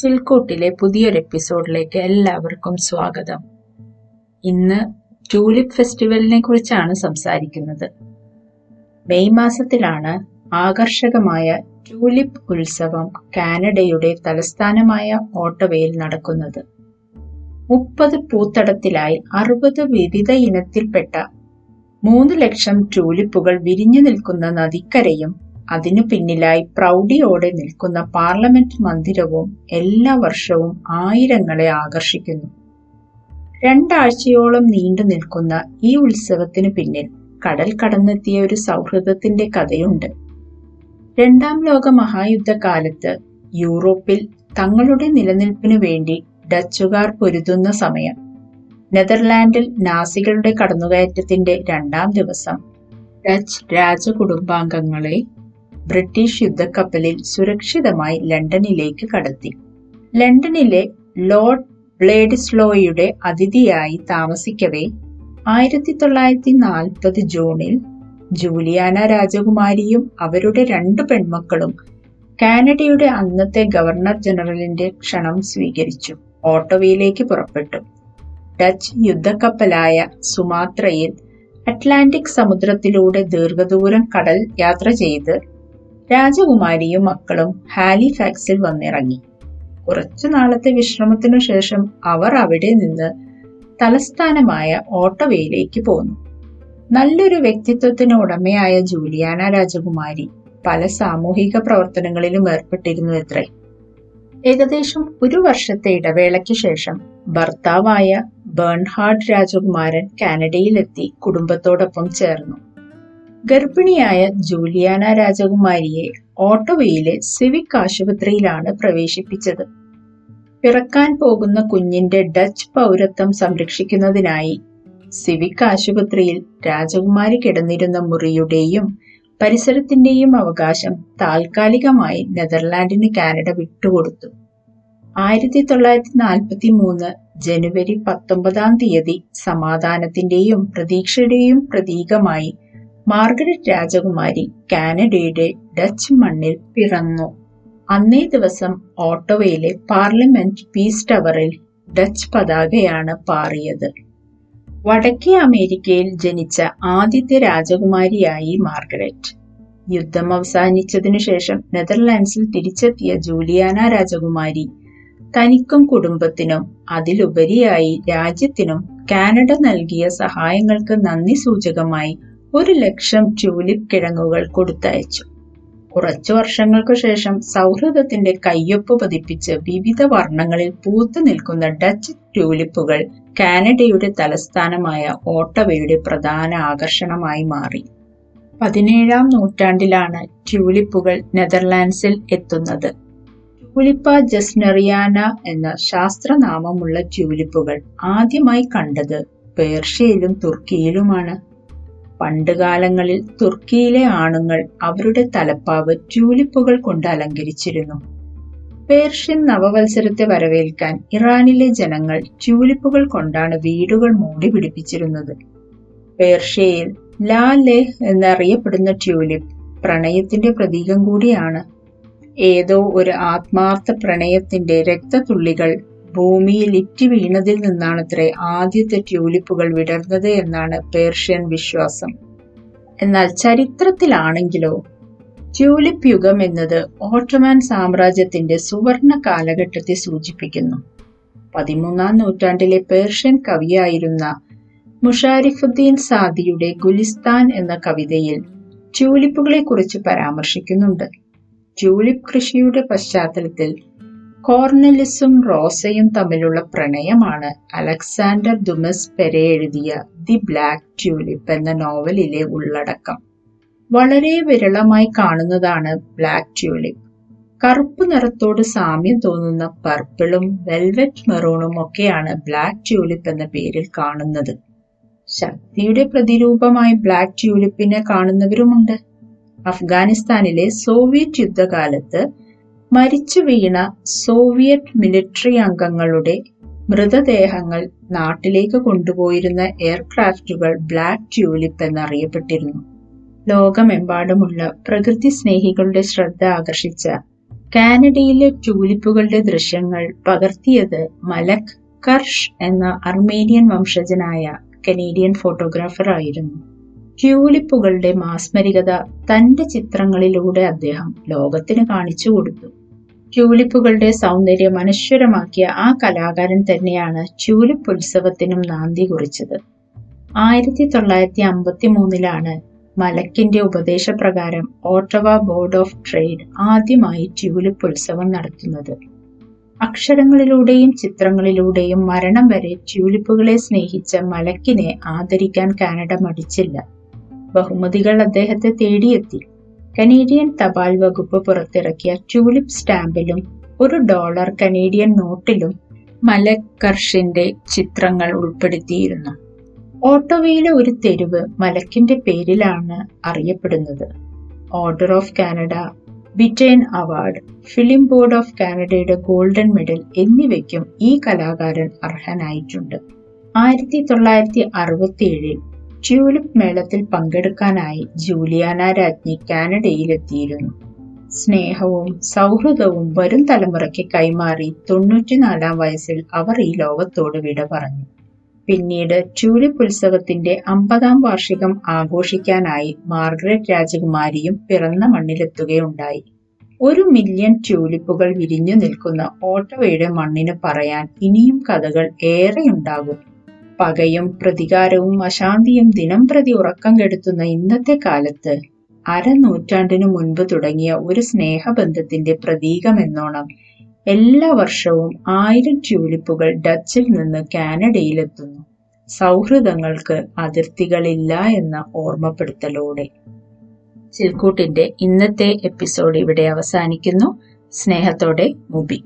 ചിൽക്കൂട്ടിലെ പുതിയൊരു എപ്പിസോഡിലേക്ക് എല്ലാവർക്കും സ്വാഗതം. ഇന്ന് ട്യൂലിപ്പ് ഫെസ്റ്റിവലിനെ കുറിച്ചാണ് സംസാരിക്കുന്നത്. മെയ് മാസത്തിലാണ് ആകർഷകമായ ട്യൂലിപ്പ് ഉത്സവം കാനഡയുടെ തലസ്ഥാനമായ ഓട്ടോവയിൽ നടക്കുന്നത്. മുപ്പത് പൂത്തടത്തിലായി അറുപത് വിവിധ ഇനത്തിൽപ്പെട്ട മൂന്ന് ലക്ഷം ട്യൂലിപ്പുകൾ വിരിഞ്ഞു നിൽക്കുന്ന നദിക്കരയും അതിനു പിന്നിലായി പ്രൗഢിയോടെ നിൽക്കുന്ന പാർലമെന്റ് മന്ദിരവും എല്ലാ വർഷവും ആയിരങ്ങളെ ആകർഷിക്കുന്നു. രണ്ടാഴ്ചയോളം നീണ്ടു നിൽക്കുന്ന ഈ ഉത്സവത്തിന് പിന്നിൽ കടൽ കടന്നെത്തിയ ഒരു സൗഹൃദത്തിന്റെ കഥയുണ്ട്. രണ്ടാം ലോക മഹായുദ്ധകാലത്ത് യൂറോപ്പിൽ തങ്ങളുടെ നിലനിൽപ്പിനു വേണ്ടി ഡച്ചുകാർ പൊരുതുന്ന സമയം. നെതർലാൻഡിൽ നാസികളുടെ കടന്നുകയറ്റത്തിന്റെ രണ്ടാം ദിവസം ഡച്ച് രാജകുടുംബാംഗങ്ങളെ ബ്രിട്ടീഷ് യുദ്ധക്കപ്പലിൽ സുരക്ഷിതമായി ലണ്ടനിലേക്ക് കടത്തി. ലണ്ടനിലെ ലോർഡ് ബ്ലേഡിസ്ലോയുടെ അതിഥിയായി താമസിക്കവേ ആയിരത്തി തൊള്ളായിരത്തി നാൽപ്പത് ജൂണിൽ ജൂലിയാന രാജകുമാരിയും അവരുടെ രണ്ട് പെൺമക്കളും കാനഡയുടെ അന്നത്തെ ഗവർണർ ജനറലിന്റെ ക്ഷണം സ്വീകരിച്ചു ഓട്ടോവയിലേക്ക് പുറപ്പെട്ടു. ഡച്ച് യുദ്ധക്കപ്പലായ സുമാത്രയിൽ അറ്റ്ലാന്റിക് സമുദ്രത്തിലൂടെ ദീർഘദൂരം കടൽ യാത്ര ചെയ്ത് രാജകുമാരിയും മക്കളും ഹാലിഫാക്സിൽ വന്നിറങ്ങി. കുറച്ചു നാളത്തെ വിശ്രമത്തിനു ശേഷം അവർ അവിടെ നിന്ന് തലസ്ഥാനമായ ഓട്ടോവയിലേക്ക് പോന്നു. നല്ലൊരു വ്യക്തിത്വത്തിന് ഉടമയായ ജൂലിയാന രാജകുമാരി പല സാമൂഹിക പ്രവർത്തനങ്ങളിലും ഏർപ്പെട്ടിരുന്നു എത്രേ ഏകദേശം ഒരു വർഷത്തെ ഇടവേളയ്ക്ക് ശേഷം ഭർത്താവായ ബേൺഹാർഡ് രാജകുമാരൻ കാനഡയിലെത്തി കുടുംബത്തോടൊപ്പം ചേർന്നു. ഗർഭിണിയായ ജൂലിയാന രാജകുമാരിയെ ഓട്ടോവയിലെ സിവിക് ആശുപത്രിയിലാണ് പ്രവേശിപ്പിച്ചത്. പിറക്കാൻ പോകുന്ന കുഞ്ഞിന്റെ ഡച്ച് പൗരത്വം സംരക്ഷിക്കുന്നതിനായി സിവിക് ആശുപത്രിയിൽ രാജകുമാരി കിടന്നിരുന്ന മുറിയുടെയും പരിസരത്തിന്റെയും അവകാശം താൽക്കാലികമായി നെതർലാൻഡിന് കാനഡ വിട്ടുകൊടുത്തു. ആയിരത്തി തൊള്ളായിരത്തി നാൽപ്പത്തി മൂന്ന് ജനുവരി പത്തൊമ്പതാം തീയതി സമാധാനത്തിന്റെയും പ്രതീക്ഷയുടെയും പ്രതീകമായി മാർഗരറ്റ് രാജകുമാരി കാനഡയുടെ ഡച്ച് മണ്ണിൽ പിറന്നു. അന്നേ ദിവസം ഓട്ടോവയിലെ പാർലമെന്റ് പീസ് ടവറിൽ ഡച്ച് പതാകയാണ് പാറിയത്. വടക്കേ അമേരിക്കയിൽ ജനിച്ച ആദ്യത്തെ രാജകുമാരിയായി മാർഗരറ്റ്. യുദ്ധം അവസാനിച്ചതിനു ശേഷം നെതർലാൻഡ്സിൽ തിരിച്ചെത്തിയ ജൂലിയാന രാജകുമാരി തനിക്കും കുടുംബത്തിനും അതിലുപരിയായി രാജ്യത്തിനും കാനഡ നൽകിയ സഹായങ്ങൾക്ക് നന്ദി സൂചകമായി ഒരു ലക്ഷം ട്യൂലിപ്പ് കിഴങ്ങുകൾ കൊടുത്തയച്ചു. കുറച്ചു വർഷങ്ങൾക്കു ശേഷം സൗഹൃദത്തിന്റെ കയ്യൊപ്പ് പതിപ്പിച്ച് വിവിധ വർണങ്ങളിൽ പൂത്തു നിൽക്കുന്ന ഡച്ച് ട്യൂലിപ്പുകൾ കാനഡയുടെ തലസ്ഥാനമായ ഓട്ടവയുടെ പ്രധാന ആകർഷണമായി മാറി. പതിനേഴാം നൂറ്റാണ്ടിലാണ് ട്യൂലിപ്പുകൾ നെതർലാൻഡ്സിൽ എത്തുന്നത്. ട്യൂലിപ്പ ജസ്നറിയാന എന്ന ശാസ്ത്രനാമമുള്ള ട്യൂലിപ്പുകൾ ആദ്യമായി കണ്ടത് പേർഷ്യയിലും തുർക്കിയിലുമാണ്. പണ്ടുകാലങ്ങളിൽ തുർക്കിയിലെ ആണുങ്ങൾ അവരുടെ തലപ്പാവ് ട്യൂലിപ്പുകൾ കൊണ്ട് അലങ്കരിച്ചിരുന്നു. പേർഷ്യൻ നവവത്സരത്തെ വരവേൽക്കാൻ ഇറാനിലെ ജനങ്ങൾ ട്യൂലിപ്പുകൾ കൊണ്ടാണ് വീടുകൾ മൂടി പിടിപ്പിച്ചിരുന്നത്. പേർഷ്യയിൽ ലാ ലേഹ് എന്നറിയപ്പെടുന്ന ട്യൂലിപ്പ് പ്രണയത്തിന്റെ പ്രതീകം കൂടിയാണ്. ഏതോ ഒരു ആത്മാർത്ഥ പ്രണയത്തിന്റെ രക്തത്തുള്ളികൾ ഭൂമിയിൽ ഇറ്റി വീണതിൽ നിന്നാണത്രേ ആദ്യത്തെ ട്യൂലിപ്പുകൾ വിടർന്നത് എന്നാണ് പേർഷ്യൻ വിശ്വാസം. എന്നാൽ ചരിത്രത്തിലാണെങ്കിലോ ട്യൂലിപ്പ് യുഗം എന്നത് ഓട്ടോമാൻ സാമ്രാജ്യത്തിന്റെ സുവർണ കാലഘട്ടത്തെ സൂചിപ്പിക്കുന്നു. പതിമൂന്നാം നൂറ്റാണ്ടിലെ പേർഷ്യൻ കവിയായിരുന്ന മുഷാരിഫുദ്ദീൻ സാദിയുടെ ഗുലിസ്ഥാൻ എന്ന കവിതയിൽ ട്യൂലിപ്പുകളെ കുറിച്ച് പരാമർശിക്കുന്നുണ്ട്. ട്യൂലിപ്പ് കൃഷിയുടെ പശ്ചാത്തലത്തിൽ കോർണലിസും റോസയും തമ്മിലുള്ള പ്രണയമാണ് അലക്സാണ്ടർ ദുമസ് പെരെ എഴുതിയ ദി ബ്ലാക്ക് ട്യൂലിപ്പ് എന്ന നോവലിലെ ഉള്ളടക്കം. വളരെ വിരളമായി കാണുന്നതാണ് ബ്ലാക്ക് ട്യൂലിപ്പ്. കറുപ്പ് നിറത്തോട് സാമ്യം തോന്നുന്ന പർപ്പിളും വെൽവെറ്റ് മെറൂണും ഒക്കെയാണ് ബ്ലാക്ക് ട്യൂലിപ്പ് എന്ന പേരിൽ കാണുന്നത്. ശക്തിയുടെ പ്രതിരൂപമായി ബ്ലാക്ക് ട്യൂലിപ്പിനെ കാണുന്നവരുമുണ്ട്. അഫ്ഗാനിസ്ഥാനിലെ സോവിയറ്റ് യുദ്ധകാലത്ത് മരിച്ചു വീണ സോവിയറ്റ് മിലിറ്ററി അംഗങ്ങളുടെ മൃതദേഹങ്ങൾ നാട്ടിലേക്ക് കൊണ്ടുപോയിരുന്ന എയർക്രാഫ്റ്റുകൾ ബ്ലാക്ക് ട്യൂലിപ്പ് എന്നറിയപ്പെട്ടിരുന്നു. ലോകമെമ്പാടുമുള്ള പ്രകൃതി സ്നേഹികളുടെ ശ്രദ്ധ ആകർഷിച്ച കാനഡയിലെ ട്യൂലിപ്പുകളുടെ ദൃശ്യങ്ങൾ പകർത്തിയത് മലക് കർഷ് എന്ന അർമേനിയൻ വംശജനായ കനേഡിയൻ ഫോട്ടോഗ്രാഫർ ആയിരുന്നു. ട്യൂലിപ്പുകളുടെ മാസ്മരികത തന്റെ ചിത്രങ്ങളിലൂടെ അദ്ദേഹം ലോകത്തിന് കാണിച്ചു കൊടുത്തു. ട്യൂലിപ്പുകളുടെ സൗന്ദര്യം അനശ്വരമാക്കിയ ആ കലാകാരൻ തന്നെയാണ് ട്യൂലിപ്പ് ഉത്സവത്തിനും നാന്തി കുറിച്ചത്. ആയിരത്തി തൊള്ളായിരത്തി അമ്പത്തി മൂന്നിലാണ് മലക്കിന്റെ ഉപദേശപ്രകാരം ഓട്ടവ ബോർഡ് ഓഫ് ട്രേഡ് ആദ്യമായി ട്യൂലിപ്പ് ഉത്സവം നടത്തുന്നത്. അക്ഷരങ്ങളിലൂടെയും ചിത്രങ്ങളിലൂടെയും മരണം വരെ ട്യൂലിപ്പുകളെ സ്നേഹിച്ച മലക്കിനെ ആദരിക്കാൻ കാനഡ മടിച്ചില്ല. ബഹുമതികൾ അദ്ദേഹത്തെ തേടിയെത്തി. കനേഡിയൻ തപാൽ വകുപ്പ് പുറത്തിറക്കിയ ട്യൂലിപ്പ് സ്റ്റാമ്പിലും ഒരു ഡോളർ കനേഡിയൻ നോട്ടിലും മലക്കർഷിന്റെ ചിത്രങ്ങൾ ഉൾപ്പെടുത്തിയിരുന്നു. ഓട്ടോവയിലെ ഒരു തെരുവ് മലക്കിന്റെ പേരിലാണ് അറിയപ്പെടുന്നത്. ഓർഡർ ഓഫ് കാനഡ ബിറ്റേൻ അവാർഡ് ഫിലിം ബോർഡ് ഓഫ് കാനഡയുടെ ഗോൾഡൻ മെഡൽ എന്നിവയ്ക്കും ഈ കലാകാരൻ അർഹനായിട്ടുണ്ട്. ആയിരത്തി തൊള്ളായിരത്തി അറുപത്തിയേഴിൽ ട്യൂലിപ്പ് മേളത്തിൽ പങ്കെടുക്കാനായി ജൂലിയാന രാജ്ഞി കാനഡയിലെത്തിയിരുന്നു. സ്നേഹവും സൗഹൃദവും വരും തലമുറയ്ക്ക് കൈമാറി തൊണ്ണൂറ്റിനാലാം വയസ്സിൽ അവർ ഈ ലോകത്തോട് വിട പറഞ്ഞു. പിന്നീട് ട്യൂലിപ്പ് ഉത്സവത്തിന്റെ അമ്പതാം വാർഷികം ആഘോഷിക്കാനായി മാർഗരറ്റ് രാജകുമാരിയും പിറന്ന മണ്ണിലെത്തുകയുണ്ടായി. ഒരു മില്യൺ ട്യൂലിപ്പുകൾ വിരിഞ്ഞു നിൽക്കുന്ന ഓട്ടോയുടെ മണ്ണിന് പറയാൻ ഇനിയും കഥകൾ ഏറെയുണ്ടാകും. പകയും പ്രതികാരവും അശാന്തിയും ദിനം പ്രതി ഉറക്കം കെടുത്തുന്ന ഇന്നത്തെ കാലത്ത് അരനൂറ്റാണ്ടിനു മുൻപ് തുടങ്ങിയ ഒരു സ്നേഹബന്ധത്തിന്റെ പ്രതീകമെന്നോണം. എല്ലാ വർഷവും ആയിരം ട്യൂലിപ്പുകൾ ഡച്ചിൽ നിന്ന് കാനഡയിലെത്തുന്നു. സൗഹൃദങ്ങൾക്ക് അതിർത്തികളില്ല എന്ന ഓർമ്മപ്പെടുത്തലോടെ. ചിൽക്കൂട്ടിന്റെ ഇന്നത്തെ എപ്പിസോഡ് ഇവിടെ അവസാനിക്കുന്നു. സ്നേഹത്തോടെ മുബി.